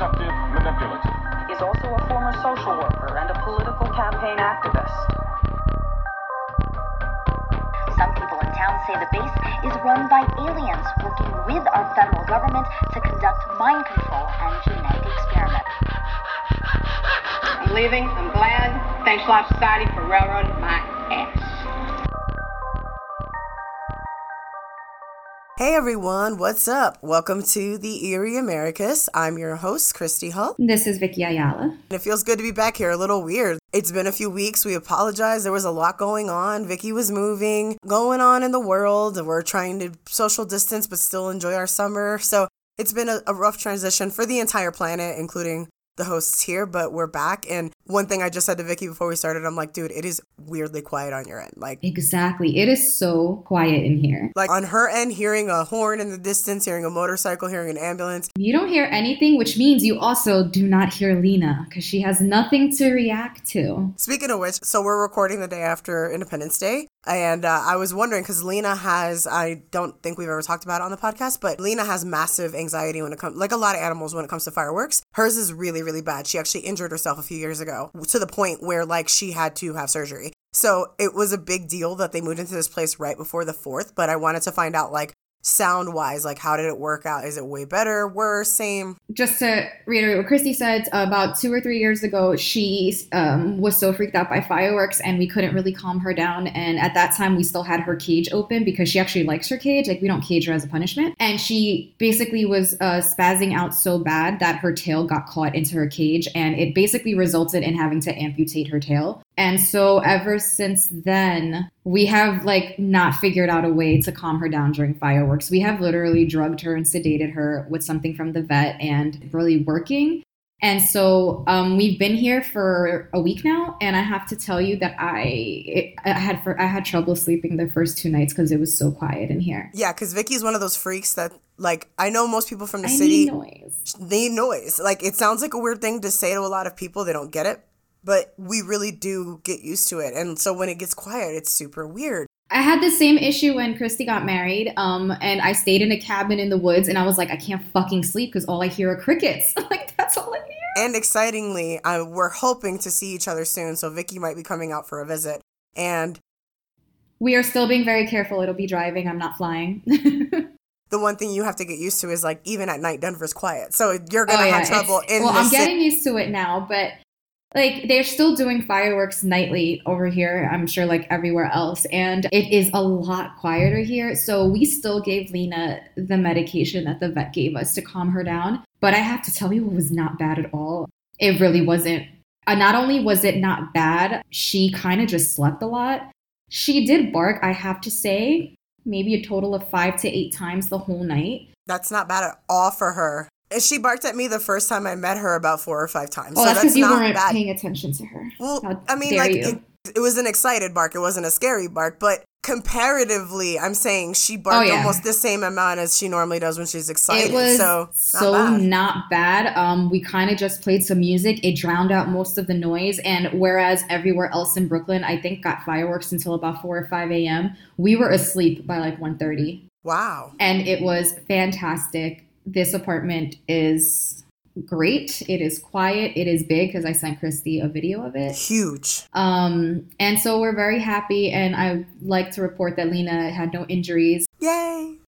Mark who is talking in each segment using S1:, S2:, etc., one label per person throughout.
S1: deceptive, manipulative.
S2: He's also a former social worker and a political campaign activist.
S3: Some people in town say the base is run by aliens working with our federal government to conduct mind control and genetic experiments.
S4: I'm leaving. I'm glad. Thanks a lot, Society, for railroading my ass.
S5: Hey everyone, what's up? Welcome to the Eerie Americas. I'm your host, Kristi Hull.
S6: This is Vicky Ayala.
S5: And it feels good to be back here, a little weird. It's been a few weeks. We apologize. There was a lot going on. Vicky was moving, going on in the world. We're trying to social distance but still enjoy our summer. So it's been a, a rough transition for the entire planet, including the hosts here, but we're back. And one thing I just said to Vicky before we started, I'm like, dude, it is weirdly quiet on your end. Like,
S6: Exactly. It is so quiet in here.
S5: like on her end, hearing a horn in the distance, hearing a motorcycle, hearing an ambulance.
S6: You don't hear anything, which means you also do not hear Lena because she has nothing to react to.
S5: Speaking of which, so we're recording the day after Independence Day. And uh, I was wondering because Lena has, I don't think we've ever talked about it on the podcast, but Lena has massive anxiety when it comes, like a lot of animals when it comes to fireworks. Hers is really, really bad. She actually injured herself a few years ago to the point where like she had to have surgery. So it was a big deal that they moved into this place right before the 4th, but I wanted to find out like sound wise, like how did it work out? Is it way better, worse, same?
S6: Just to reiterate what Kristi said, about two or three years ago, she um, was so freaked out by fireworks and we couldn't really calm her down. And at that time, we still had her cage open because she actually likes her cage. Like, we don't cage her as a punishment. And she basically was uh, spazzing out so bad that her tail got caught into her cage and it basically resulted in having to amputate her tail. And so ever since then, we have like not figured out a way to calm her down during fireworks. We have literally drugged her and sedated her with something from the vet and really working. And so um, we've been here for a week now, and I have to tell you that I it, I had for, I had trouble sleeping the first two nights because it was so quiet in here.
S5: Yeah, because Vicky's one of those freaks that, like, I know most people from the
S6: I
S5: city.
S6: need noise.
S5: need noise. Like it sounds like a weird thing to say to a lot of people. They don't get it, but we really do get used to it. And so when it gets quiet, it's super weird.
S6: I had the same issue when Kristi got married, um, and I stayed in a cabin in the woods, and I was like, I can't fucking sleep because all I hear are crickets. like that's all I hear.
S5: And excitingly, uh, we're hoping to see each other soon. So Vicky might be coming out for a visit. And
S6: We are still being very careful. It'll be driving. I'm not flying.
S5: the one thing you have to get used to is like even at night, Denver's quiet. So you're gonna
S6: Oh, yeah,
S5: have trouble
S6: it's-
S5: in
S6: well, I'm getting used to it now, but like they're still doing fireworks nightly over here. I'm sure, like everywhere else, and it is a lot quieter here. So we still gave Lena the medication that the vet gave us to calm her down. But I have to tell you, it was not bad at all. It really wasn't. Uh, not only was it not bad, she kind of just slept a lot. She did bark. I have to say, maybe a total of five to eight times the whole night.
S5: That's not bad at all for her. And She barked at me the first time I met her about four or five times.
S6: Oh,
S5: so
S6: that's because you weren't
S5: bad.
S6: paying attention to her.
S5: Well,
S6: How
S5: I mean, like it, it was an excited bark. It wasn't a scary bark, but comparatively, I'm saying she barked
S6: Oh, yeah.
S5: almost the same amount as she normally does when she's excited.
S6: It was
S5: so
S6: so
S5: not bad.
S6: not bad. Um, we kind of just played some music. It drowned out most of the noise. And whereas everywhere else in Brooklyn, I think got fireworks until about four or five a.m., we were asleep by like 1.30.
S5: wow.
S6: and it was fantastic. This apartment is great. It is quiet. It is big because I sent Kristi a video of it.
S5: Huge.
S6: Um, and so we're very happy. And I like to report that Lena had no injuries.
S5: Yay.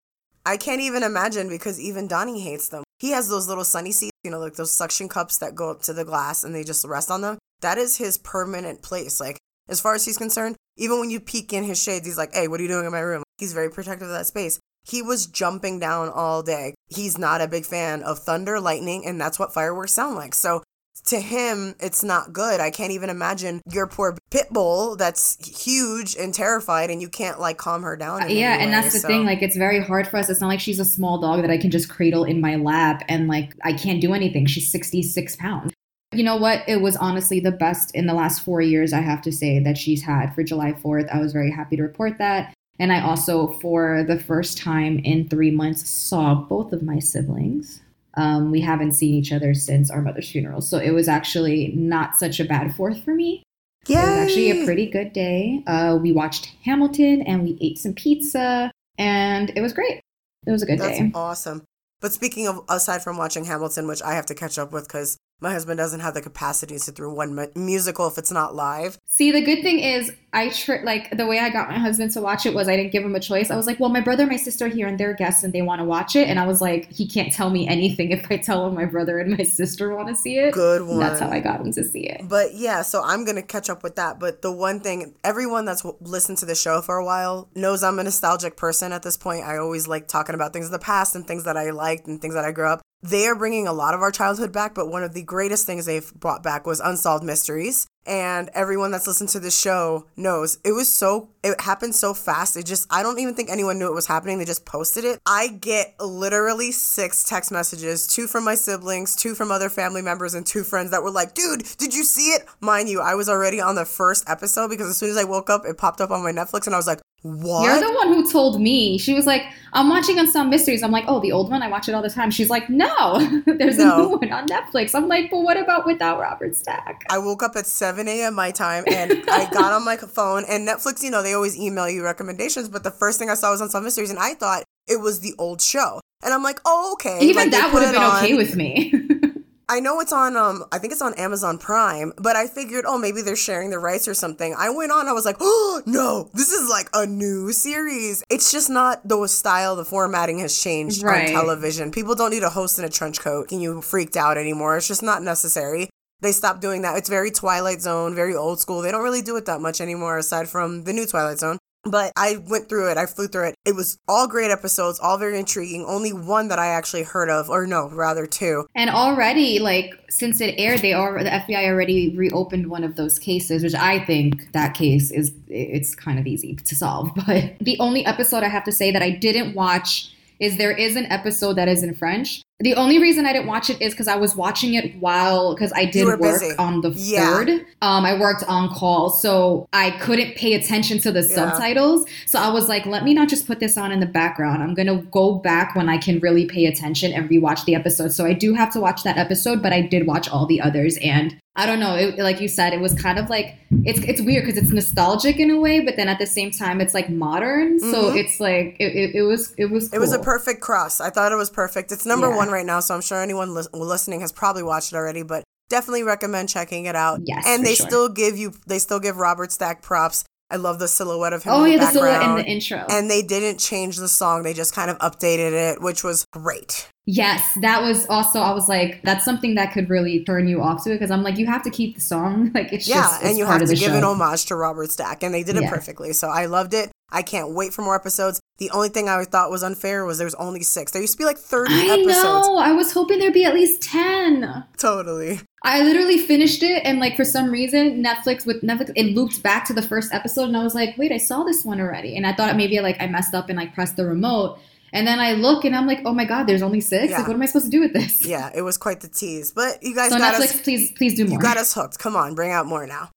S5: I can't even imagine because even Donnie hates them. He has those little sunny seats, you know, like those suction cups that go up to the glass and they just rest on them. That is his permanent place. Like, as far as he's concerned, even when you peek in his shades, he's like, hey, what are you doing in my room? He's very protective of that space. He was jumping down all day. He's not a big fan of thunder, lightning, and that's what fireworks sound like. So to him, it's not good. I can't even imagine your poor pit bull that's huge and terrified, and you can't like calm her down.
S6: Uh, yeah, and
S5: way,
S6: that's the
S5: so-
S6: thing. Like, it's very hard for us. It's not like she's a small dog that I can just cradle in my lap and like I can't do anything. She's 66 pounds. You know what? It was honestly the best in the last four years, I have to say, that she's had for July 4th. I was very happy to report that. And I also, for the first time in three months, saw both of my siblings. Um, we haven't seen each other since our mother's funeral. So it was actually not such a bad fourth for me. Yeah. It was actually a pretty good day. Uh, we watched Hamilton and we ate some pizza, and it was great. It was a good
S5: That's
S6: day.
S5: awesome. But speaking of, aside from watching Hamilton, which I have to catch up with because my husband doesn't have the capacity to sit through one mu- musical if it's not live.
S6: See, the good thing is, I tr- like the way I got my husband to watch it was I didn't give him a choice. I was like, well, my brother and my sister are here and they're guests and they want to watch it. And I was like, he can't tell me anything if I tell him my brother and my sister want to see it.
S5: Good one.
S6: That's how I got him to see it.
S5: But yeah, so I'm gonna catch up with that. But the one thing, everyone that's w- listened to the show for a while knows I'm a nostalgic person at this point. I always like talking about things of the past and things that I liked and things that I grew up. They are bringing a lot of our childhood back, but one of the greatest things they've brought back was Unsolved Mysteries. And everyone that's listened to the show knows it was so, it happened so fast. It just, I don't even think anyone knew it was happening. They just posted it. I get literally six text messages two from my siblings, two from other family members, and two friends that were like, dude, did you see it? Mind you, I was already on the first episode because as soon as I woke up, it popped up on my Netflix and I was like, what?
S6: You're the one who told me. She was like, I'm watching Unsolved Mysteries. I'm like, oh, the old one? I watch it all the time. She's like, no, there's
S5: No.
S6: a new one on Netflix. I'm like, but what about without Robert Stack?
S5: I woke up at 7 a.m. my time and I got on my phone and Netflix, you know, they always email you recommendations, but the first thing I saw was Unsolved Mysteries and I thought it was the old show. And I'm like, oh, okay.
S6: Even
S5: Like,
S6: that would have been
S5: on.
S6: okay with me.
S5: I know it's on um I think it's on Amazon Prime, but I figured, oh, maybe they're sharing the rights or something. I went on, I was like, oh no, this is like a new series. It's just not the style, the formatting has changed
S6: Right.
S5: on television. People don't need a host in a trench coat and you freaked out anymore. It's just not necessary. They stopped doing that. It's very Twilight Zone, very old school. They don't really do it that much anymore, aside from the new Twilight Zone. But I went through it. I flew through it. It was all great episodes, all very intriguing. Only one that I actually heard of, or no, rather two.
S6: and already, like, since it aired, they are the FBI already reopened one of those cases, which I think that case is it's kind of easy to solve. But the only episode I have to say that I didn't watch is there is an episode that is in French. The only reason I didn't watch it is because I was watching it while because I did work
S5: busy.
S6: on the
S5: Yeah.
S6: third. Um, I worked on call, so I couldn't pay attention to the subtitles. So I was like, let me not just put this on in the background. I'm gonna go back when I can really pay attention and rewatch the episode. So I do have to watch that episode, but I did watch all the others, and I don't know. It, like you said, it was kind of like it's it's weird because it's nostalgic in a way, but then at the same time, it's like modern. So
S5: Mhm.
S6: it's like it, it, it was it was
S5: It was a perfect cross. I thought it was perfect. It's number
S6: Yeah.
S5: one right now, so I'm sure anyone lis- listening has probably watched it already. But definitely recommend checking it out.
S6: Yes,
S5: and they
S6: sure.
S5: still give you, they still give Robert Stack props. I love the silhouette of him.
S6: Oh yeah,
S5: the
S6: the silhouette in the intro.
S5: and they didn't change the song; they just kind of updated it, which was great.
S6: Yes, that was also. I was like, that's something that could really turn you off to it because I'm like, you have to keep the song. Like it's
S5: yeah,
S6: just it's
S5: and you have to give
S6: show.
S5: an homage to Robert Stack, and they did it
S6: Yeah.
S5: perfectly. So I loved it. I can't wait for more episodes. The only thing I thought was unfair was there was only six. There used to be like thirty
S6: I
S5: episodes.
S6: know. I was hoping there'd be at least ten.
S5: Totally.
S6: I literally finished it, and like for some reason, Netflix with Netflix, it looped back to the first episode, and I was like, wait, I saw this one already, and I thought maybe like I messed up and like pressed the remote, and then I look and I'm like, oh my god, there's only six.
S5: Yeah.
S6: Like, what am I supposed to do with this?
S5: Yeah, it was quite the tease. But you guys
S6: So
S5: got
S6: Netflix,
S5: us
S6: please, please do more.
S5: You got us hooked. Come on, bring out more now.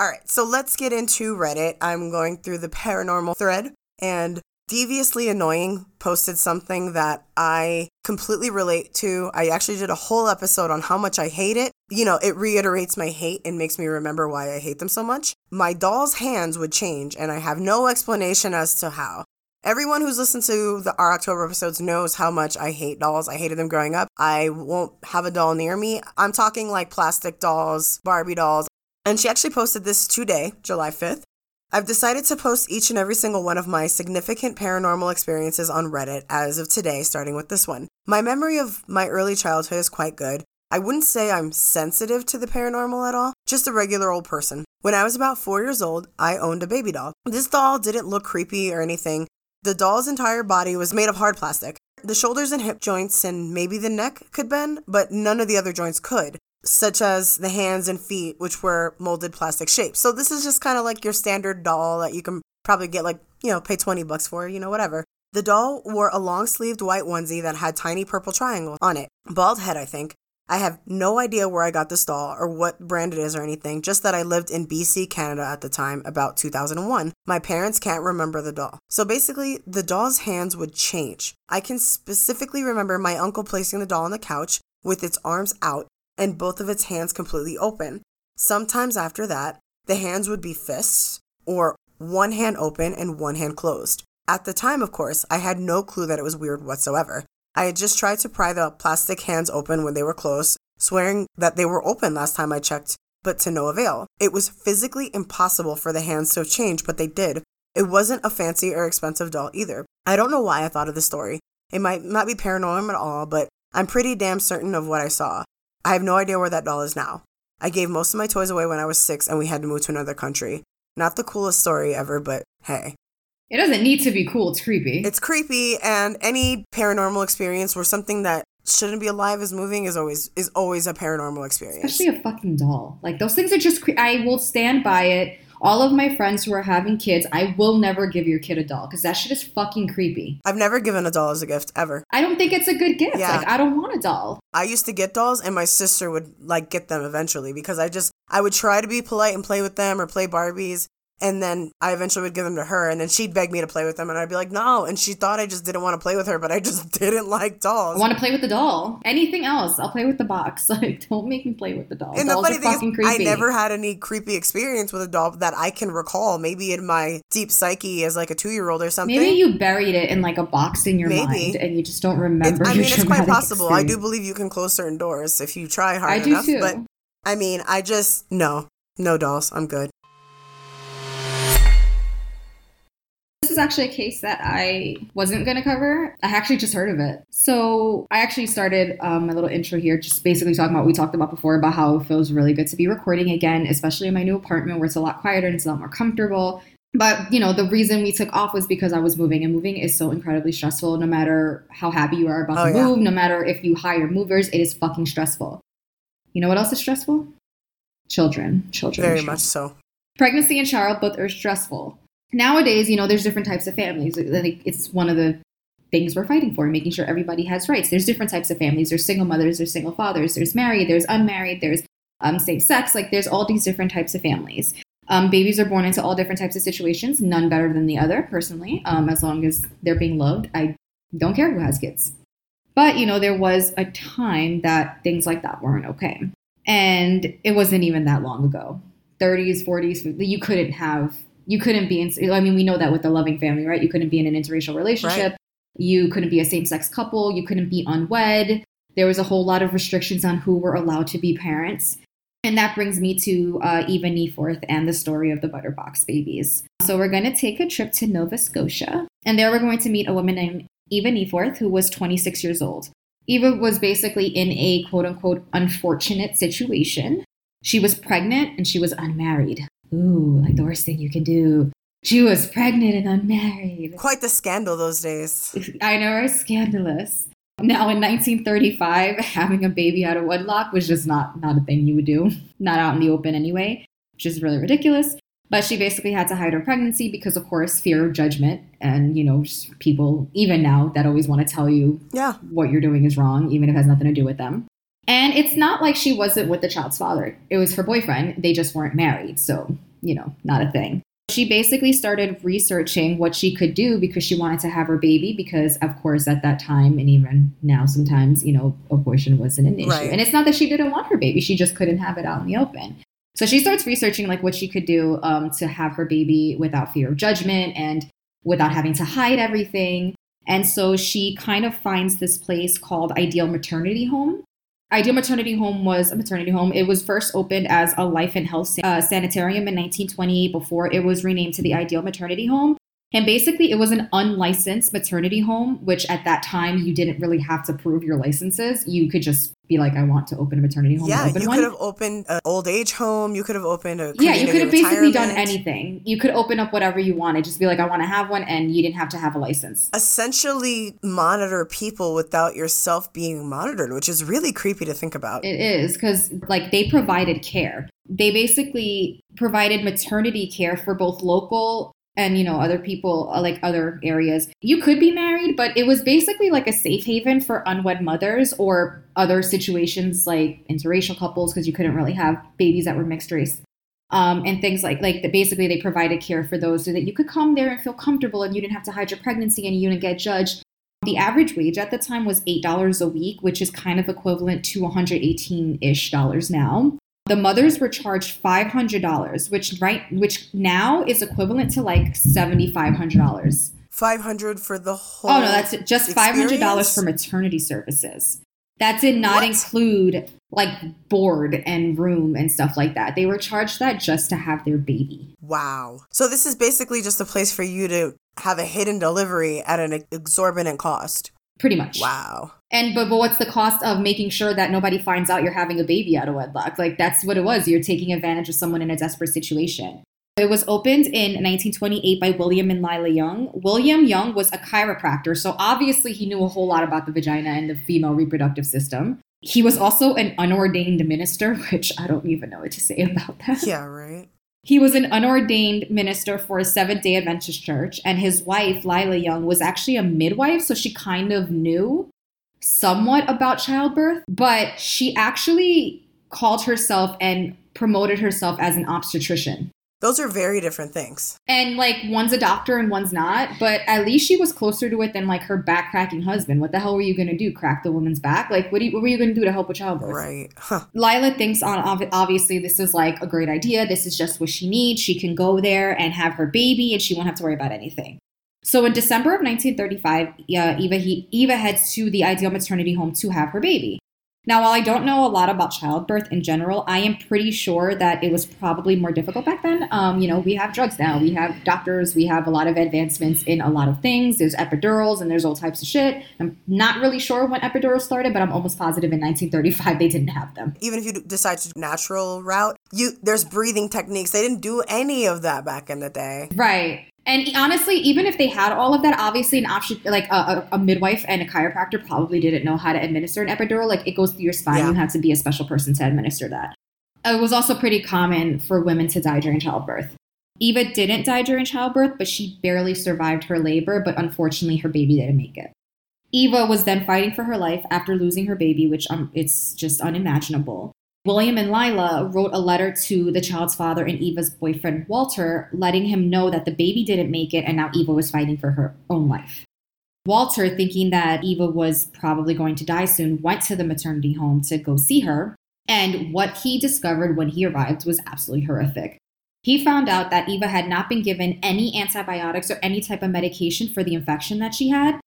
S5: All right, so let's get into Reddit. I'm going through the paranormal thread, and Deviously Annoying posted something that I completely relate to. I actually did a whole episode on how much I hate it. You know, it reiterates my hate and makes me remember why I hate them so much. My doll's hands would change, and I have no explanation as to how. Everyone who's listened to the our October episodes knows how much I hate dolls. I hated them growing up. I won't have a doll near me. I'm talking like plastic dolls, Barbie dolls. And she actually posted this today, July 5th. I've decided to post each and every single one of my significant paranormal experiences on Reddit as of today, starting with this one. My memory of my early childhood is quite good. I wouldn't say I'm sensitive to the paranormal at all, just a regular old person. When I was about four years old, I owned a baby doll. This doll didn't look creepy or anything. The doll's entire body was made of hard plastic. The shoulders and hip joints and maybe the neck could bend, but none of the other joints could, such as the hands and feet, which were molded plastic shapes. So this is just kind of like your standard doll that you can probably get like, you know, pay 20 bucks for, you know, whatever. The doll wore a long sleeved white onesie that had tiny purple triangle on it. Bald head, I think. I have no idea where I got this doll or what brand it is or anything, just that I lived in BC, Canada at the time, about 2001. My parents can't remember the doll. So basically, the doll's hands would change. I can specifically remember my uncle placing the doll on the couch with its arms out and both of its hands completely open. Sometimes after that, the hands would be fists or one hand open and one hand closed. At the time, of course, I had no clue that it was weird whatsoever. I had just tried to pry the plastic hands open when they were closed, swearing that they were open last time I checked, but to no avail. It was physically impossible for the hands to change, but they did. It wasn't a fancy or expensive doll either. I don't know why I thought of the story. It might not be paranormal at all, but I'm pretty damn certain of what I saw. I have no idea where that doll is now. I gave most of my toys away when I was six and we had to move to another country. Not the coolest story ever, but hey.
S6: It doesn't need to be cool. It's creepy.
S5: It's creepy and any paranormal experience where something that shouldn't be alive is moving is always is always a paranormal experience.
S6: Especially a fucking doll. Like those things are just. Cre- I will stand by it. All of my friends who are having kids, I will never give your kid a doll because that shit is fucking creepy.
S5: I've never given a doll as a gift ever.
S6: I don't think it's a good gift.
S5: Yeah.
S6: Like I don't want a doll.
S5: I used to get dolls and my sister would like get them eventually because I just I would try to be polite and play with them or play Barbies and then I eventually would give them to her and then she'd beg me to play with them and I'd be like, "No." And she thought I just didn't want to play with her, but I just didn't like dolls.
S6: I want to play with the doll. Anything else, I'll play with the box. Like don't make me play with the doll.
S5: and the
S6: Dolls
S5: funny
S6: are
S5: thing
S6: fucking
S5: is,
S6: creepy.
S5: I never had any creepy experience with a doll that I can recall. Maybe in my deep psyche as like a two year old or something.
S6: Maybe you buried it in like a box in your
S5: Maybe.
S6: mind and you just don't
S5: It's-
S6: remember.
S5: I
S6: your
S5: mean, it's quite possible. I do believe you can close certain doors if you try hard
S6: I do
S5: enough.
S6: too.
S5: But I mean, I just no, no dolls. I'm good.
S6: Is actually a case that I wasn't going to cover. I actually just heard of it. So I actually started um, my little intro here, just basically talking about what we talked about before about how it feels really good to be recording again, especially in my new apartment where it's a lot quieter and it's a lot more comfortable. But you know, the reason we took off was because I was moving, and moving is so incredibly stressful. No matter how happy you are about
S5: Oh,
S6: the
S5: yeah.
S6: move, no matter if you hire movers, it is fucking stressful. You know what else is stressful? Children, children,
S5: Very
S6: stressful
S5: much so.
S6: pregnancy and childbirth are stressful. Nowadays, you know, there's different types of families. Think It's one of the things we're fighting for, making sure everybody has rights. There's different types of families. There's single mothers, there's single fathers, there's married, there's unmarried, there's um, same sex. Like there's all these different types of families. Um, babies are born into all different types of situations, none better than the other, personally, um, as long as they're being loved. I don't care who has kids. But, you know, there was a time that things like that weren't okay. And it wasn't even that long ago. 30s, 40s, you couldn't have, you couldn't be in, I mean, we know that with a loving family, right? You couldn't be in an interracial relationship. You couldn't be a same sex couple. You couldn't be unwed. There was a whole lot of restrictions on who were allowed to be parents. And that brings me to uh, Eva Nieforth and the story of the Butterbox babies. So we're going to take a trip to Nova Scotia. And there we're going to meet a woman named Eva Nieforth, who was 26 years old. Eva was basically in a quote unquote unfortunate situation. She was pregnant and she was unmarried. Ooh, like the worst thing you can do. She was pregnant and unmarried.
S5: Quite the scandal those days.
S6: I know, it's scandalous. Now, in 1935, having a baby out of wedlock was just not not a thing you would do, not out in the open anyway, which is really ridiculous. But she basically had to hide her pregnancy because, of course, fear of judgment, and you know, people even now that always want to tell you
S5: Yeah.
S6: what you're doing is wrong, even if it has nothing to do with them. And it's not like she wasn't with the child's father; it was her boyfriend. They just weren't married, so you know, not a thing. She basically started researching what she could do because she wanted to have her baby. Because, of course, at that time and even now, sometimes, you know, abortion wasn't an issue.
S5: Right.
S6: And it's not that she didn't want her baby, she just couldn't have it out in the open. So she starts researching like what she could do um, to have her baby without fear of judgment and without having to hide everything. And so she kind of finds this place called Ideal Maternity Home. Ideal Maternity Home was a maternity home. It was first opened as a life and health uh, sanitarium in 1928 before it was renamed to the Ideal Maternity Home. And basically, it was an unlicensed maternity home, which at that time you didn't really have to prove your licenses. You could just be like, I want to open a maternity home.
S5: Yeah,
S6: open
S5: you
S6: one.
S5: could have opened an old age home. You could have opened a
S6: Yeah, you could have basically done anything. You could open up whatever you wanted. Just be like, I want to have one, and you didn't have to have a license.
S5: Essentially, monitor people without yourself being monitored, which is really creepy to think about.
S6: It is because, like, they provided care. They basically provided maternity care for both local and, you know, other people, uh, like other areas. You could be married, but it was basically like a safe haven for unwed mothers or other situations like interracial couples because you couldn't really have babies that were mixed race. Um, and things like like the, basically they provided care for those so that you could come there and feel comfortable and you didn't have to hide your pregnancy and you didn't get judged the average wage at the time was $8 a week, which is kind of equivalent to 118 ish dollars now. The mothers were charged $500, which right which now is equivalent to like $7500.
S5: 500 for the whole
S6: Oh no, that's just five hundred dollars for maternity services. That did not
S5: What?
S6: include like board and room and stuff like that. They were charged that just to have their baby.
S5: Wow. So this is basically just a place for you to have a hidden delivery at an exorbitant cost.
S6: Pretty much.
S5: Wow.
S6: And but, but what's the cost of making sure that nobody finds out you're having a baby out of wedlock? Like that's what it was. You're taking advantage of someone in a desperate situation. It was opened in 1928 by William and Lila Young. William Young was a chiropractor, so obviously he knew a whole lot about the vagina and the female reproductive system. He was also an unordained minister, which I don't even know what to say about that.
S5: Yeah, right.
S6: He was an unordained minister for a Seventh day Adventist church, and his wife, Lila Young, was actually a midwife, so she kind of knew somewhat about childbirth, but she actually called herself and promoted herself as an obstetrician.
S5: Those are very different things.
S6: And like one's a doctor and one's not, but at least she was closer to it than like her backcracking husband. What the hell were you gonna do? Crack the woman's back? Like, what, do you, what were you gonna do to help with childbirth?
S5: Right. Huh.
S6: Lila thinks on obviously this is like a great idea. This is just what she needs. She can go there and have her baby, and she won't have to worry about anything. So in December of 1935, uh, Eva he, Eva heads to the Ideal Maternity Home to have her baby. Now, while I don't know a lot about childbirth in general, I am pretty sure that it was probably more difficult back then. Um, you know, we have drugs now, we have doctors, we have a lot of advancements in a lot of things. There's epidurals and there's all types of shit. I'm not really sure when epidurals started, but I'm almost positive in 1935 they didn't have them.
S5: Even if you decide to natural route, you there's breathing techniques. They didn't do any of that back in the day.
S6: Right. And honestly, even if they had all of that, obviously an option like a, a, a midwife and a chiropractor probably didn't know how to administer an epidural. Like it goes through your spine.
S5: Yeah.
S6: You have to be a special person to administer that. It was also pretty common for women to die during childbirth. Eva didn't die during childbirth, but she barely survived her labor, but unfortunately her baby didn't make it. Eva was then fighting for her life after losing her baby, which um, it's just unimaginable. William and Lila wrote a letter to the child's father and Eva's boyfriend, Walter, letting him know that the baby didn't make it and now Eva was fighting for her own life. Walter, thinking that Eva was probably going to die soon, went to the maternity home to go see her. And what he discovered when he arrived was absolutely horrific. He found out that Eva had not been given any antibiotics or any type of medication for the infection that she had.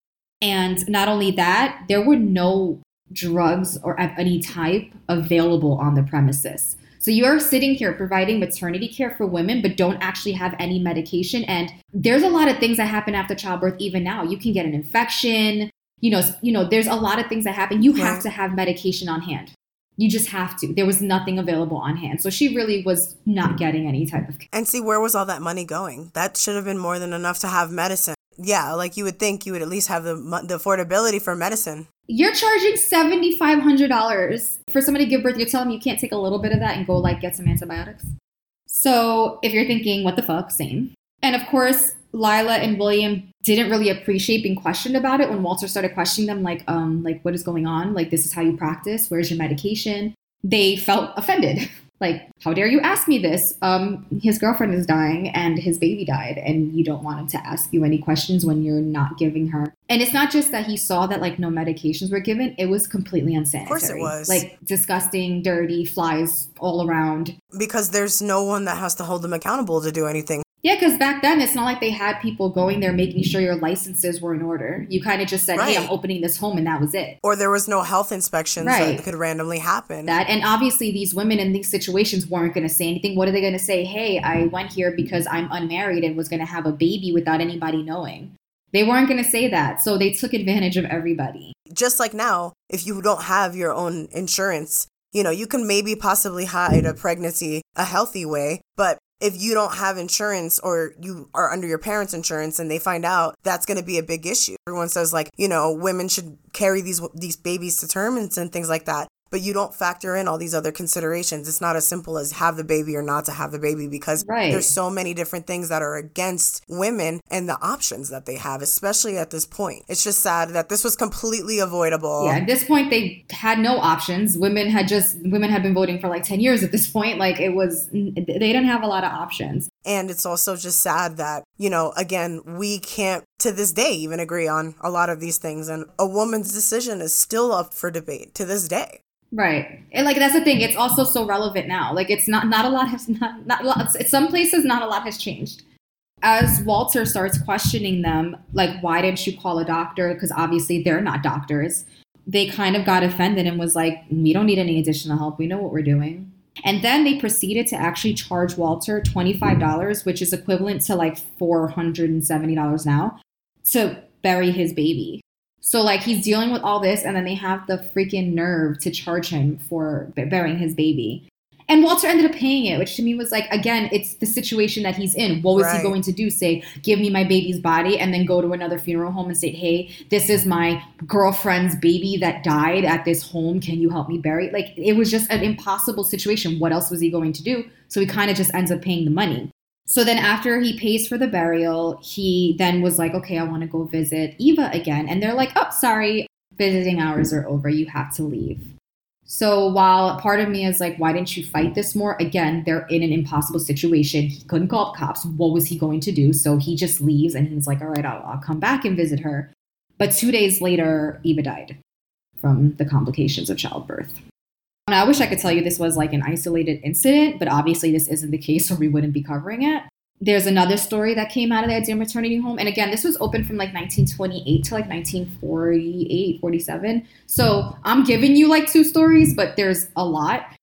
S6: And not only that, there were no drugs or of any type available on the premises. So you're sitting here providing maternity care for women, but don't actually have any medication. And there's a lot of things that happen after childbirth. Even now, you can get an infection. You know, you know, there's a lot of things that happen. You have to have medication on hand. You just have to. There was nothing available on hand, so she really was not getting any type of.
S5: And see where was all that money going? That should have been more than enough to have medicine. Yeah, like you would think you would at least have the the affordability for medicine.
S6: You're charging seventy five hundred dollars for somebody to give birth. You're telling you can't take a little bit of that and go like get some antibiotics. So if you're thinking, what the fuck, same. And of course, Lila and William didn't really appreciate being questioned about it when Walter started questioning them, like, um, like what is going on? Like this is how you practice. Where's your medication? They felt offended. like, how dare you ask me this? Um, his girlfriend is dying and his baby died, and you don't want him to ask you any questions when you're not giving her. And it's not just that he saw that like no medications were given; it was completely unsanitary.
S5: of course it was.
S6: Like disgusting, dirty, flies all around.
S5: Because there's no one that has to hold them accountable to do anything.
S6: Yeah, because back then it's not like they had people going there making sure your licenses were in order. You kind of just said, "Hey, I'm opening this home," and that was it.
S5: Or there was no health inspections
S6: Right.
S5: that could randomly happen.
S6: That and obviously these women in these situations weren't going to say anything. What are they going to say? Hey, I went here because I'm unmarried and was going to have a baby without anybody knowing. They weren't going to say that, so they took advantage of everybody.
S5: just like now, if you don't have your own insurance, you know, you can maybe possibly hide a pregnancy a healthy way, but if you don't have insurance or you are under your parents' insurance and they find out, that's going to be a big issue. Everyone says like, you know, women should carry these these babies to term and, and things like that. But you don't factor in all these other considerations. It's not as simple as have the baby or not to have the baby because
S6: Right.
S5: there's so many different things that are against women and the options that they have, especially at this point. It's just sad that this was completely avoidable.
S6: Yeah, at this point they had no options. Women had just women had been voting for like 10 years at this point. Like it was they didn't have a lot of options.
S5: And it's also just sad that, you know, again, we can't to this day even agree on a lot of these things. And a woman's decision is still up for debate to this day.
S6: Right. And like that's the thing, it's also so relevant now. Like it's not not a lot has not not lots some places not a lot has changed. as Walter starts questioning them, like, why didn't you call a doctor? Because obviously they're not doctors. They kind of got offended and was like, we don't need any additional help. We know what we're doing. And then they proceeded to actually charge Walter $25, which is equivalent to like $470 now, to bury his baby. So, like, he's dealing with all this, and then they have the freaking nerve to charge him for burying his baby. And Walter ended up paying it, which to me was like, again, it's the situation that he's in. What was
S5: Right.
S6: he going to do? Say, give me my baby's body, and then go to another funeral home and say, hey, this is my girlfriend's baby that died at this home. Can you help me bury it? Like, it was just an impossible situation. What else was he going to do? So he kind of just ends up paying the money. So then after he pays for the burial, he then was like, okay, I want to go visit Eva again. And they're like, oh, sorry, visiting hours are over. You have to leave. So while part of me is like, why didn't you fight this more? Again, they're in an impossible situation. He couldn't call cops. What was he going to do? So he just leaves and he's like, all right, I'll, I'll come back and visit her. But two days later, Eva died from the complications of childbirth. I wish I could tell you this was like an isolated incident, but obviously this isn't the case, or we wouldn't be covering it. There's another story that came out of the Ideal Maternity Home. And again, this was open from like 1928 to like 1948, 47. So I'm giving you like two stories, but there's a lot.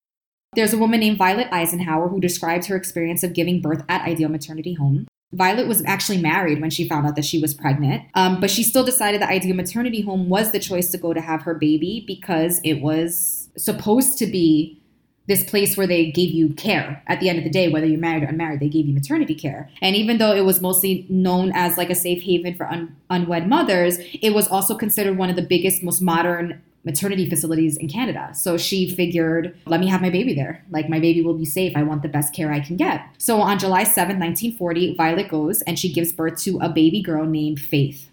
S6: There's a woman named Violet Eisenhower who describes her experience of giving birth at Ideal Maternity Home. Violet was actually married when she found out that she was pregnant, um, but she still decided that Ideal Maternity Home was the choice to go to have her baby because it was supposed to be this place where they gave you care at the end of the day, whether you're married or unmarried, they gave you maternity care. And even though it was mostly known as like a safe haven for un- unwed mothers, it was also considered one of the biggest, most modern maternity facilities in Canada. So she figured, let me have my baby there. Like my baby will be safe. I want the best care I can get. So on July 7, 1940, Violet goes and she gives birth to a baby girl named Faith.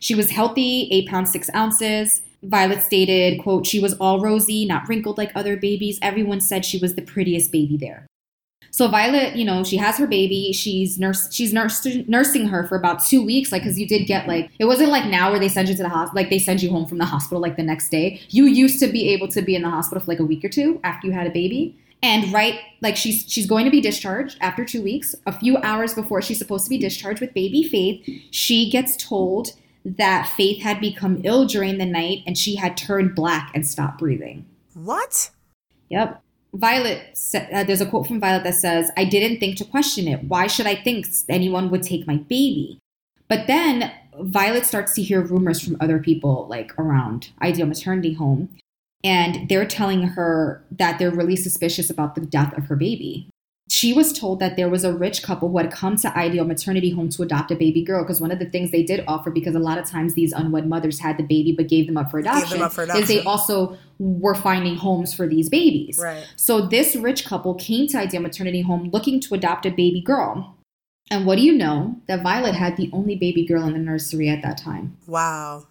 S6: She was healthy, 8 pounds 6 ounces. Violet stated, quote, she was all rosy, not wrinkled like other babies. Everyone said she was the prettiest baby there. So Violet, you know, she has her baby. She's nurse. She's nursed, nursing her for about two weeks, like because you did get like it wasn't like now where they send you to the hospital, like they send you home from the hospital like the next day. You used to be able to be in the hospital for like a week or two after you had a baby. And right, like she's she's going to be discharged after two weeks. A few hours before she's supposed to be discharged with baby Faith, she gets told that Faith had become ill during the night and she had turned black and stopped breathing.
S5: What?
S6: Yep. Violet, uh, there's a quote from Violet that says, I didn't think to question it. Why should I think anyone would take my baby? But then Violet starts to hear rumors from other people, like around Ideal Maternity Home, and they're telling her that they're really suspicious about the death of her baby. She was told that there was a rich couple who had come to Ideal Maternity Home to adopt a baby girl because one of the things they did offer, because a lot of times these unwed mothers had the baby but gave them up for adoption,
S5: up for
S6: is they also were finding homes for these babies.
S5: Right.
S6: So this rich couple came to Ideal Maternity Home looking to adopt a baby girl. And what do you know? That Violet had the only baby girl in the nursery at that time.
S5: Wow.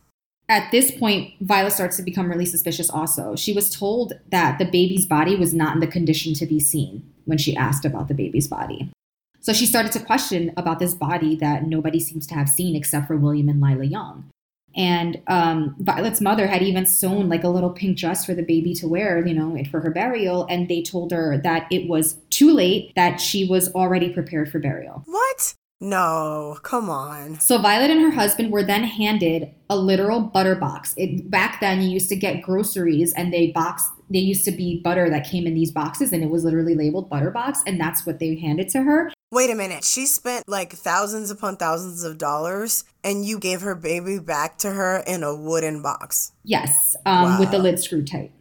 S6: At this point, Violet starts to become really suspicious also. She was told that the baby's body was not in the condition to be seen when she asked about the baby's body. So she started to question about this body that nobody seems to have seen except for William and Lila Young. And um, Violet's mother had even sewn like a little pink dress for the baby to wear, you know, for her burial. And they told her that it was too late, that she was already prepared for burial.
S5: What? No, come on.
S6: So Violet and her husband were then handed a literal butter box. It, back then, you used to get groceries, and they box. They used to be butter that came in these boxes, and it was literally labeled butter box, and that's what they handed to her.
S5: Wait a minute. She spent like thousands upon thousands of dollars and you gave her baby back to her in a wooden box.
S6: Yes, um, with the lid screwed tight.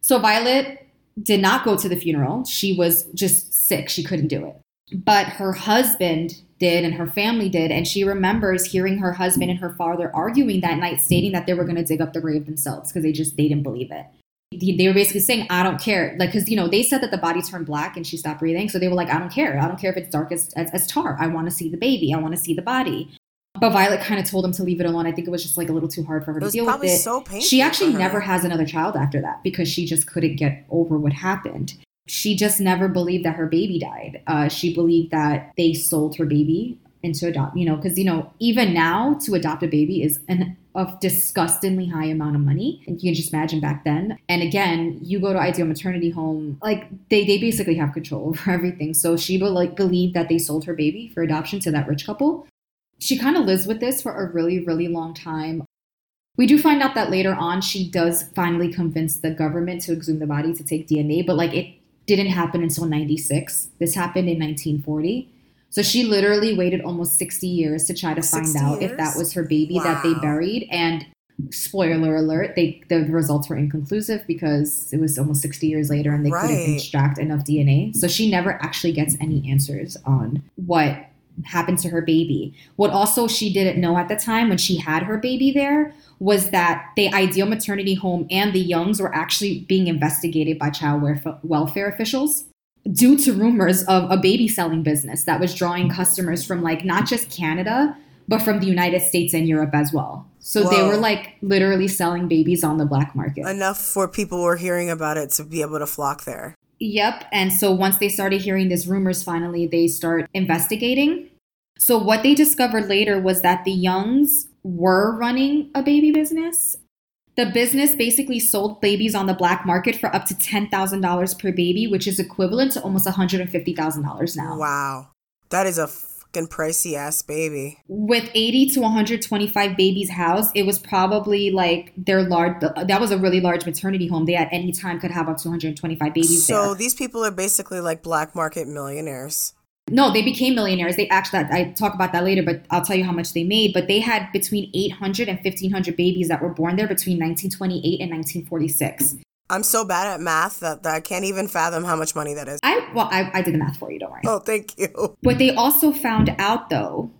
S6: So Violet did not go to the funeral. She was just sick. She couldn't do it. But her husband did and her family did. And she remembers hearing her husband and her father arguing that night, stating that they were going to dig up the grave themselves because they just they didn't believe it. They were basically saying, I don't care. Like, because, you know, they said that the body turned black and she stopped breathing. So they were like, I don't care. I don't care if it's dark as, as, as tar. I want to see the baby. I want to see the body. But Violet kind of told him to leave it alone. I think it was just like a little too hard for her to deal with it.
S5: so painful.
S6: She actually never has another child after that because she just couldn't get over what happened. She just never believed that her baby died. Uh, she believed that they sold her baby into adopt, you know, because you know even now to adopt a baby is an a disgustingly high amount of money, and you can just imagine back then. And again, you go to Ideal Maternity Home, like they they basically have control over everything. So she be- like believed that they sold her baby for adoption to that rich couple. She kind of lives with this for a really really long time. We do find out that later on she does finally convince the government to exhume the body to take DNA, but like it didn't happen until 96. This happened in 1940. So she literally waited almost 60 years to try to find
S5: 60
S6: out if that was her baby that they buried. And spoiler alert, they the results were inconclusive because it was almost 60 years later and they couldn't extract enough DNA. So she never actually gets any answers on what happened to her baby. What also she didn't know at the time when she had her baby there was that the ideal maternity home and the Youngs were actually being investigated by child welfare officials due to rumors of a baby selling business that was drawing customers from like not just Canada but from the United States and Europe as well. So they were like literally selling babies on the black market.
S5: Enough for people were hearing about it to be able to flock there.
S6: Yep. And so once they started hearing these rumors, finally they start investigating. So what they discovered later was that the Youngs were running a baby business. The business basically sold babies on the black market for up to $10,000 per baby, which is equivalent to almost $150,000 now.
S5: Wow. That is a fucking pricey ass baby.
S6: With 80 to 125 babies housed, it was probably like their large, that was a really large maternity home. They at any time could have up to 125 babies
S5: So
S6: there.
S5: these people are basically like black market millionaires.
S6: No, they became millionaires. They actually, I talk about that later, but I'll tell you how much they made. But they had between 800 and 1500 babies that were born there between 1928 and 1946.
S5: I'm so bad at math that, that I can't even fathom how much money that is.
S6: I, well, I, I did the math for you, don't worry.
S5: Oh, thank you.
S6: What they also found out though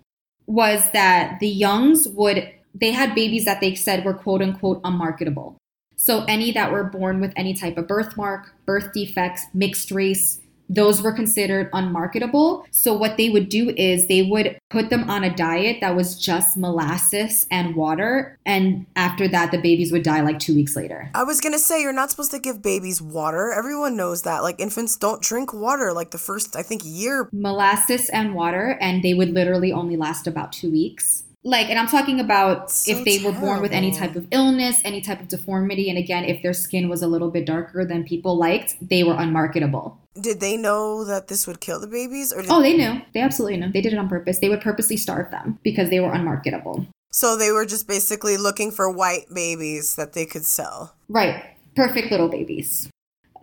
S6: was that the Youngs would, they had babies that they said were quote unquote unmarketable. So any that were born with any type of birthmark, birth defects, mixed race, those were considered unmarketable. So what they would do is they would put them on a diet that was just molasses and water. And after that, the babies would die like two weeks later.
S5: I was gonna say you're not supposed to give babies water. Everyone knows that. Like infants don't drink water like the first I think year.
S6: molasses and water and they would literally only last about two weeks like and i'm talking about
S5: So
S6: if they were born with any type of illness any type of deformity and again if their skin was a little bit darker than people liked they were unmarketable.
S5: Did they know that this would kill the babies or did,
S6: oh they knew. They absolutely knew. They did it on purpose. They would purposely starve them because they were unmarketable.
S5: So they were just basically looking for white babies that they could sell.
S6: right. Perfect little babies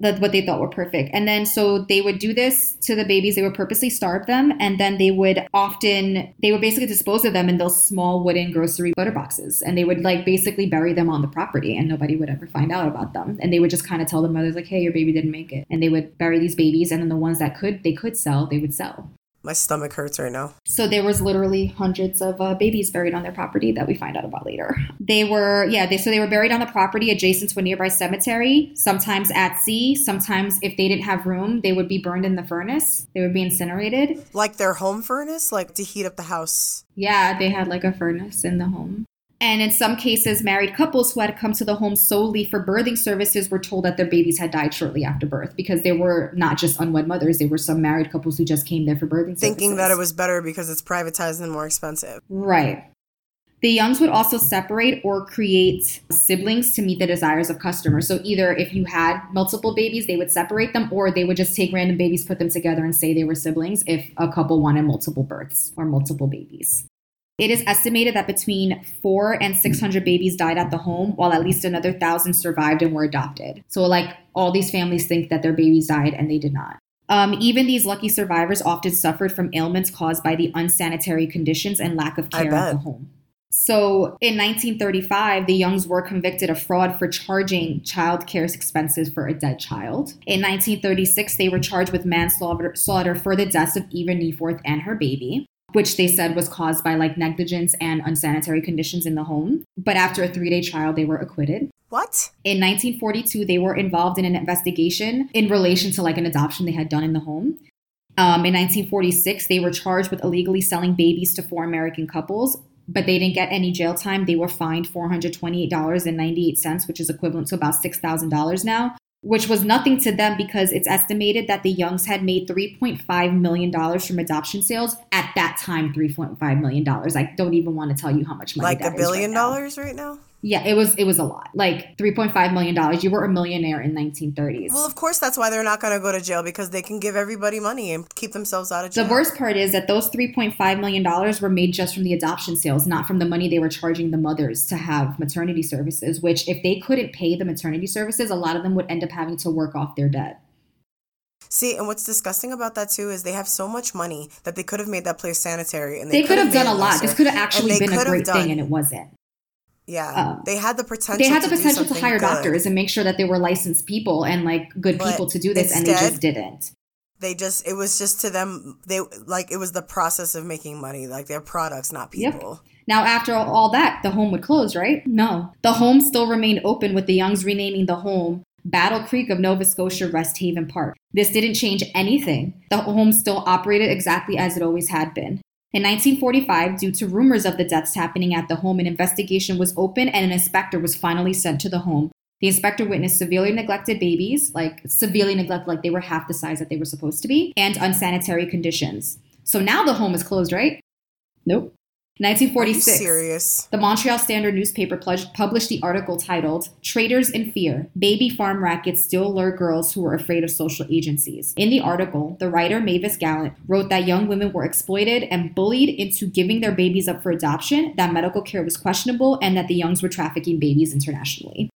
S6: that what they thought were perfect. And then so they would do this to the babies. They would purposely starve them, and then they would often they would basically dispose of them in those small wooden grocery butter boxes, and they would like basically bury them on the property, and nobody would ever find out about them. And they would just kind of tell the mothers like, "Hey, your baby didn't make it," and they would bury these babies, and then the ones that could they could sell, they would sell.
S5: My stomach hurts right now.
S6: So there was literally hundreds of uh, babies buried on their property that we find out about later. They were, yeah, they, so they were buried on the property adjacent to a nearby cemetery, sometimes at sea. Sometimes, if they didn't have room, they would be burned in the furnace. They would be incinerated.
S5: Like their home furnace, like to heat up the house.
S6: Yeah, they had like a furnace in the home. And in some cases, married couples who had come to the home solely for birthing services were told that their babies had died shortly after birth because they were not just unwed mothers, they were some married couples who just came there for birthing
S5: Thinking that it was better because it's privatized and more expensive.
S6: Right. The Youngs would also separate or create siblings to meet the desires of customers. So either if you had multiple babies, they would separate them, or they would just take random babies, put them together, and say they were siblings if a couple wanted multiple births or multiple babies. It is estimated that between four and 600 babies died at the home, while at least another thousand survived and were adopted. So, like, all these families think that their babies died and they did not. Um, even these lucky survivors often suffered from ailments caused by the unsanitary conditions and lack of care at the home. So in 1935, the Youngs were convicted of fraud for charging child care expenses for a dead child. In 1936, they were charged with manslaughter for the deaths of Eva Nieforth and her baby, which they said was caused by like negligence and unsanitary conditions in the home. But after a three day trial, they were acquitted.
S5: What?
S6: In 1942, they were involved in an investigation in relation to like an adoption they had done in the home. Um, in 1946, they were charged with illegally selling babies to four American couples, but they didn't get any jail time. They were fined $428.98, which is equivalent to about $6,000 now. Which was nothing to them because it's estimated that the Youngs had made $3.5 million from adoption sales at that time. $3.5 million. I don't even want to tell you how much money
S5: Like a billion
S6: right now.
S5: dollars right now?
S6: Yeah, it was it was a lot. Like $3.5 million. You were a millionaire in 1930s.
S5: Well, of course, that's why they're not going to go to jail because they can give everybody money and keep themselves out of jail.
S6: The worst part is that those $3.5 million were made just from the adoption sales, not from the money they were charging the mothers to have maternity services, which, if they couldn't pay the maternity services, a lot of them would end up having to work off their debt.
S5: See, and what's disgusting about that too is they have so much money that they could have made that place sanitary, and
S6: They, could have done a lot. This could have actually
S5: they
S6: been a great
S5: done-
S6: thing, and it wasn't.
S5: Yeah,
S6: um,
S5: they had the potential.
S6: They had the
S5: to
S6: potential to hire
S5: good.
S6: doctors and make sure that they were licensed people and like good
S5: But
S6: people to do this, and they just didn't.
S5: They just it was just to them they like it was the process of making money, like their products, not
S6: Yep.
S5: people.
S6: Now, after all that, the home would close, right? No. The home still remained open with the Youngs renaming the home Battle Creek of Nova Scotia Rest Haven Park. This didn't change anything. The home still operated exactly as it always had been. In 1945, due to rumors of the deaths happening at the home, an investigation was opened and an inspector was finally sent to the home. The inspector witnessed severely neglected babies, like severely neglected, like they were half the size that they were supposed to be, and unsanitary conditions. So now the home is closed, right? Nope.
S5: Are you
S6: 1946.
S5: serious?
S6: The Montreal Standard newspaper published the article titled Traders in Fear Baby Farm Rackets Still Lure Girls Who Are Afraid of Social Agencies. In the article, the writer Mavis Gallant wrote that young women were exploited and bullied into giving their babies up for adoption, that medical care was questionable, and that the Youngs were trafficking babies internationally.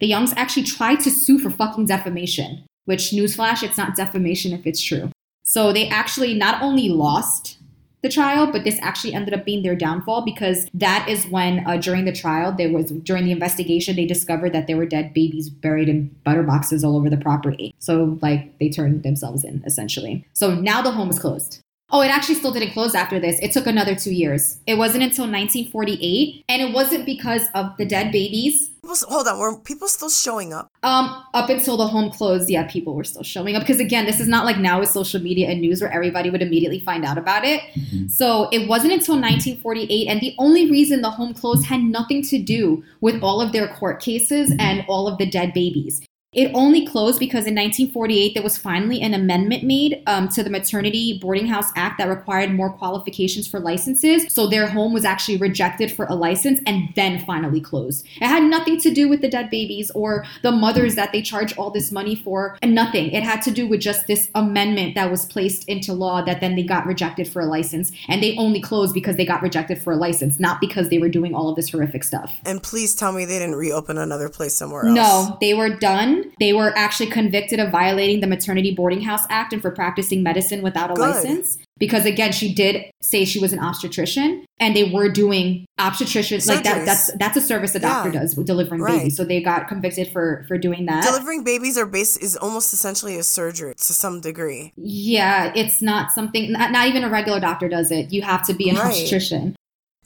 S6: The Youngs actually tried to sue for fucking defamation, which, newsflash, it's not defamation if it's true. So they actually not only lost the trial, but this actually ended up being their downfall because that is when, uh, during the trial, there was during the investigation, they discovered that there were dead babies buried in butter boxes all over the property. So, like, they turned themselves in essentially. So now the home is closed. Oh, it actually still didn't close after this. It took another two years. It wasn't until 1948, and it wasn't because of the dead babies.
S5: People, hold on, were people still showing up?
S6: Um, up until the home closed, yeah, people were still showing up because again, this is not like now with social media and news where everybody would immediately find out about it. So it wasn't until 1948, and the only reason the home closed had nothing to do with all of their court cases and all of the dead babies. It only closed because in 1948 there was finally an amendment made um, to the Maternity Boarding House Act that required more qualifications for licenses. So their home was actually rejected for a license and then finally closed. It had nothing to do with the dead babies or the mothers that they charge all this money for, and nothing. It had to do with just this amendment that was placed into law that then they got rejected for a license. And they only closed because they got rejected for a license, not because they were doing all of this horrific stuff.
S5: And please tell me they didn't reopen another place somewhere else.
S6: No, they were done. They were actually convicted of violating the Maternity Boarding House Act and for practicing medicine without a
S5: Good.
S6: license. Because again, she did say she was an obstetrician, and they were doing obstetrician like that. That's that's a service a doctor
S5: Yeah.
S6: does with delivering
S5: Right.
S6: babies. So they got convicted for for doing that.
S5: Delivering babies are base is almost essentially a surgery to some degree.
S6: yeah, it's not something. Not, not even a regular doctor does it. You have to be an
S5: Right.
S6: obstetrician.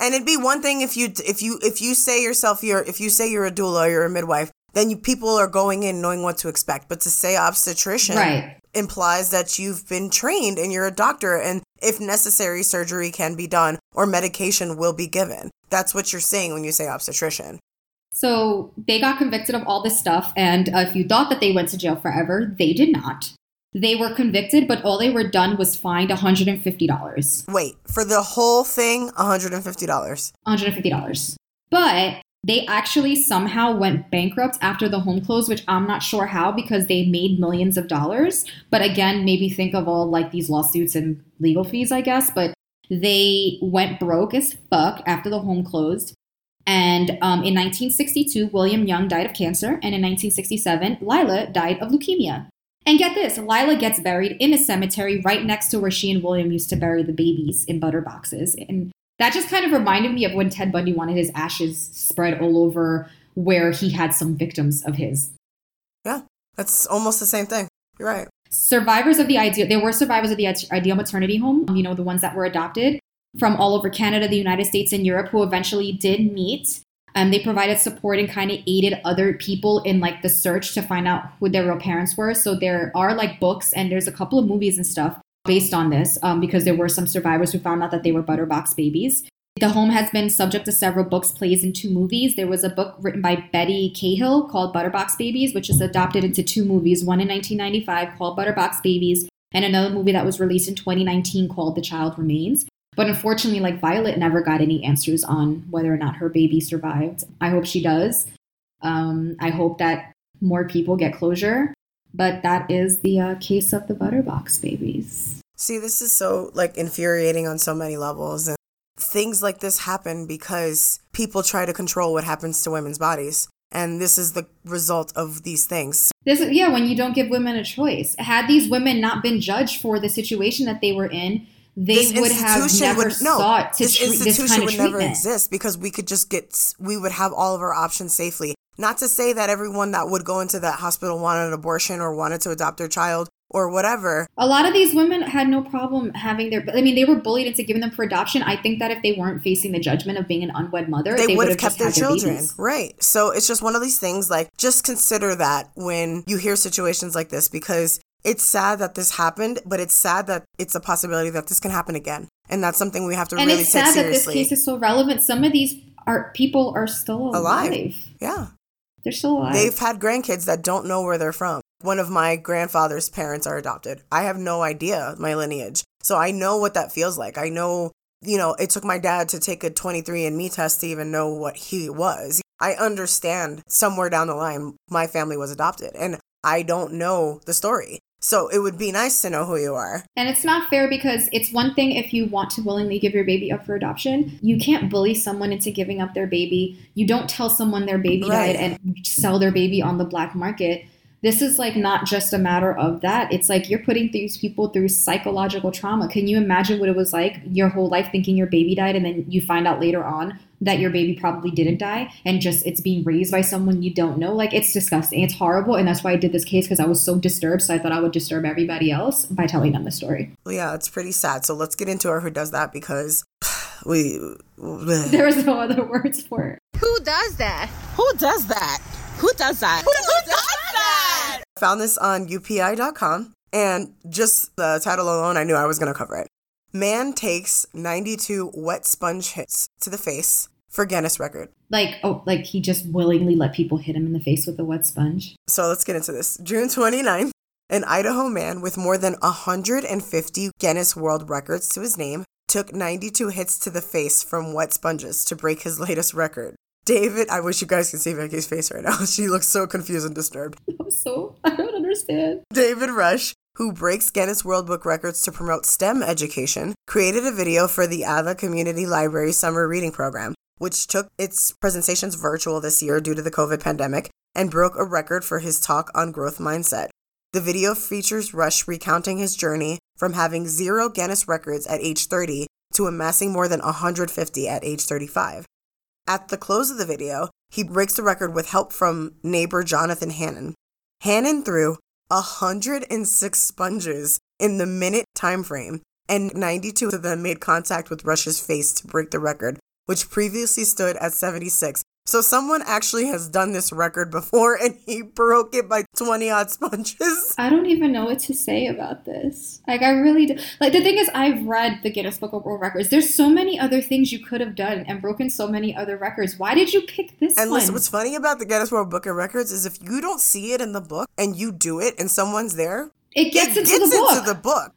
S5: And it'd be one thing if you if you if you say yourself you're if you say you're a doula or you're a midwife, then you, people are going in knowing what to expect. But to say obstetrician
S6: Right.
S5: implies that you've been trained and you're a doctor, and if necessary, surgery can be done or medication will be given. That's what you're saying when you say obstetrician.
S6: So they got convicted of all this stuff, and uh, if you thought that they went to jail forever, they did not. They were convicted, but all they were done was fined $150.
S5: Wait for the whole thing, $150.
S6: $150. But they actually somehow went bankrupt after the home closed, which I'm not sure how because they made millions of dollars. But again, maybe think of all like these lawsuits and legal fees, I guess. But they went broke as fuck after the home closed. And um, in 1962, William Young died of cancer. And in 1967, Lila died of leukemia. And get this Lila gets buried in a cemetery right next to where she and William used to bury the babies in butter boxes. And that just kind of reminded me of when Ted Bundy wanted his ashes spread all over where he had some victims of his.
S5: Yeah, that's almost the same thing. You're right.
S6: Survivors of the ideal, there were survivors of the ideal maternity home, you know, the ones that were adopted from all over Canada, the United States, and Europe who eventually did meet. Um, they provided support and kind of aided other people in like the search to find out who their real parents were. So there are like books and there's a couple of movies and stuff based on this um, because there were some survivors who found out that they were butterbox babies. The home has been subject to several books, plays, and two movies. There was a book written by Bette Cahill called Butterbox Babies, which is adopted into two movies one in 1995 called Butterbox Babies, and another movie that was released in 2019 called The Child Remains. But unfortunately, like Violet never got any answers on whether or not her baby survived. I hope she does. Um, I hope that more people get closure. But that is the uh, case of the Butterbox babies.
S5: See, this is so like infuriating on so many levels and things like this happen because people try to control what happens to women's bodies. And this is the result of these things.
S6: This is, yeah, when you don't give women a choice. Had these women not been judged for the situation that they were in, they
S5: this
S6: would have never
S5: would no.
S6: sought to
S5: this
S6: treat
S5: institution
S6: this kind of
S5: would
S6: treatment.
S5: never exist because we could just get we would have all of our options safely. Not to say that everyone that would go into that hospital wanted an abortion or wanted to adopt their child or whatever.
S6: A lot of these women had no problem having their. I mean, they were bullied into giving them for adoption. I think that if they weren't facing the judgment of being an unwed mother,
S5: They,
S6: they,
S5: would have kept their children.
S6: babies.
S5: Right. So it's just one of these things like just consider that when you hear situations like this because it's sad that this happened, but it's sad that it's a possibility that this can happen again. And that's something we have to
S6: And
S5: really
S6: it's
S5: take
S6: sad that this case is so relevant. Some of these are people are still alive.
S5: Alive. yeah.
S6: They're still alive.
S5: They've had grandkids that don't know where they're from. One of my grandfather's parents are adopted. I have no idea my lineage. So I know what that feels like. I know, you know, it took my dad to take a 23andMe test to even know what he was. I understand somewhere down the line my family was adopted and I don't know the story. So it would be nice to know who you are.
S6: And it's not fair because it's one thing if you want to willingly give your baby up for adoption. You can't bully someone into giving up their baby. You don't tell someone their baby
S5: Right.
S6: died and sell their baby on the black market. This is like not just a matter of that. It's like you're putting these people through psychological trauma. Can you imagine what it was like your whole life thinking your baby died and then you find out later on that your baby probably didn't die and just it's being raised by someone you don't know? Like it's disgusting. It's horrible. And that's why I did this case because I was so disturbed. So I thought I would disturb everybody else by telling them the story.
S5: Well, yeah, it's pretty sad. So let's get into her who does that because we.
S6: There was no other words for it.
S1: Who does that?
S7: Who does that? Who does that? Who does that?
S5: I found this on UPI.com, and just the title alone, I knew I was going to cover it. Man takes 92 wet sponge hits to the face for Guinness record.
S6: Like, oh, like he just willingly let people hit him in the face with a wet sponge.
S5: So let's get into this. June 29th, an Idaho man with more than 150 Guinness World Records to his name took 92 hits to the face from wet sponges to break his latest record. David, I wish you guys could see Vicky's face right now. She looks so confused and disturbed.
S6: I'm so I don't understand.
S5: David Rush, who breaks Guinness World Book records to promote STEM education, created a video for the Ada Community Library Summer Reading Program, which took its presentations virtual this year due to the COVID pandemic and broke a record for his talk on growth mindset. The video features Rush recounting his journey from having zero Guinness records at age 30 to amassing more than 150 at age 35. At the close of the video, he breaks the record with help from neighbor Jonathan Hannon. Hannon threw 106 sponges in the minute time frame, and 92 of them made contact with Rush's face to break the record, which previously stood at 76. So someone actually has done this record before and he broke it by 20 odd sponges.
S6: I don't even know what to say about this. Like, I really do. Like, the thing is, I've read the Guinness Book of World Records. There's so many other things you could have done and broken so many other records. Why did you pick this
S5: And
S6: one?
S5: listen, what's funny about the Guinness World Book of Records is if you don't see it in the book and you do it and someone's there,
S6: it gets,
S5: it
S6: into,
S5: gets
S6: the
S5: into the book.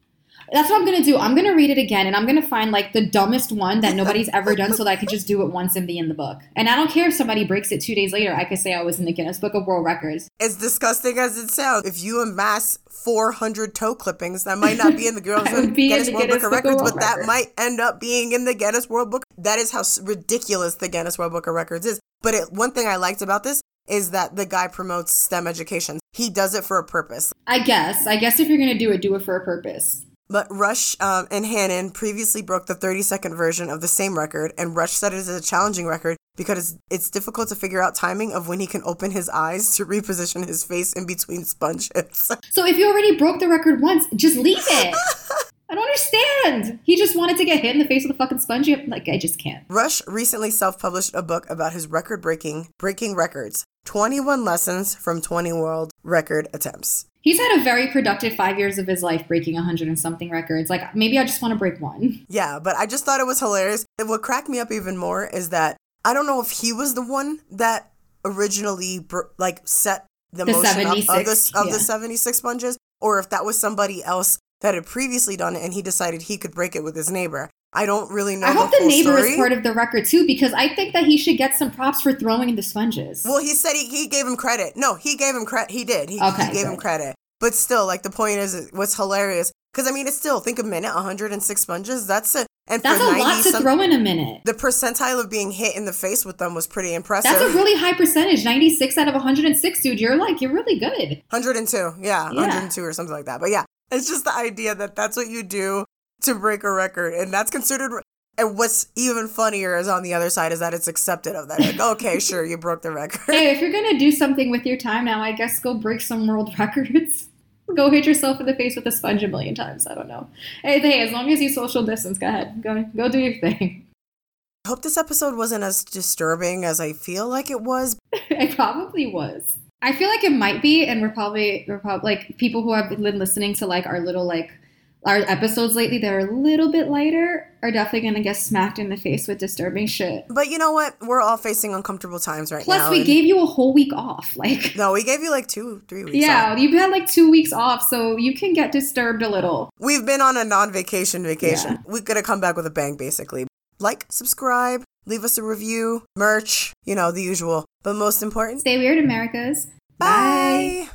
S6: That's what I'm gonna do. I'm gonna read it again, and I'm gonna find like the dumbest one that nobody's ever done, so that I could just do it once and be in the book. And I don't care if somebody breaks it two days later. I could say I was in the Guinness Book of World Records.
S5: As disgusting as it sounds, if you amass 400 toe clippings, that might not be in the Guinness,
S6: That would be in
S5: Guinness
S6: the
S5: World
S6: Guinness
S5: Book of Records,
S6: World
S5: but that might end up being in the Guinness World Book. That is how ridiculous the Guinness World Book of Records is. But it, one thing I liked about this is that the guy promotes STEM education. He does it for a purpose.
S6: I guess. I guess if you're gonna do it, do it for a purpose.
S5: But Rush um, and Hannon previously broke the 30 second version of the same record, and Rush said it is a challenging record because it's, it's difficult to figure out timing of when he can open his eyes to reposition his face in between sponge hits.
S6: So if you already broke the record once, just leave it. I don't understand. He just wanted to get hit in the face with a fucking sponge. Like I just can't.
S5: Rush recently self published a book about his record breaking breaking records. 21 lessons from 20 world record attempts.
S6: He's had a very productive five years of his life breaking 100 and something records. Like, maybe I just want to break one.
S5: Yeah, but I just thought it was hilarious. And what cracked me up even more is that I don't know if he was the one that originally br- like set the,
S6: The
S5: motion of
S6: 76,
S5: the of
S6: yeah.
S5: the 76 sponges or if that was somebody else that had previously done it and he decided he could break it with his neighbor. I don't really know
S6: I hope the
S5: full
S6: neighbor
S5: story.
S6: is part of the record too, because I think that he should get some props for throwing the sponges.
S5: Well, he said he, he gave him credit. No, he gave him credit. He did. He,
S6: Okay,
S5: he gave him credit. But still, like the point is, what's hilarious because I mean, it's still think a minute, 106 sponges. That's a and
S6: That's a lot to
S5: some-
S6: throw in a minute.
S5: The percentile of being hit in the face with them was pretty impressive.
S6: That's a really high percentage. 96 out of 106, dude. You're like, you're really good.
S5: 102. Yeah,
S6: Yeah.
S5: 102 or something like that. But yeah, it's just the idea that that's what you do to break a record, and that's considered. And what's even funnier is on the other side is that it's accepted of that. Like, okay, sure, you broke the record.
S6: Hey, if you're gonna do something with your time now, I guess go break some world records. Go hit yourself in the face with a sponge a million times. I don't know. Hey, hey, as long as you social distance, go ahead. Go go do your thing.
S5: I hope this episode wasn't as disturbing as I feel like it was.
S6: it probably was. I feel like it might be, and we're probably we're probably like people who have been listening to like our little like our episodes lately that are a little bit lighter are definitely gonna get smacked in the face with disturbing shit.
S5: But you know what? We're all facing uncomfortable times right
S6: Plus,
S5: now.
S6: Plus,
S5: we
S6: gave you a whole week off. Like,
S5: No, we gave you like two, three weeks.
S6: yeah,
S5: off.
S6: you've had like two weeks off, so you can get disturbed a little.
S5: We've been on a non-vacation vacation.
S6: Yeah.
S5: We're gonna come back with a bang, basically. Like, subscribe, leave us a review, merch, you know, the usual. But most important,
S6: Stay weird, Americas.
S5: bye.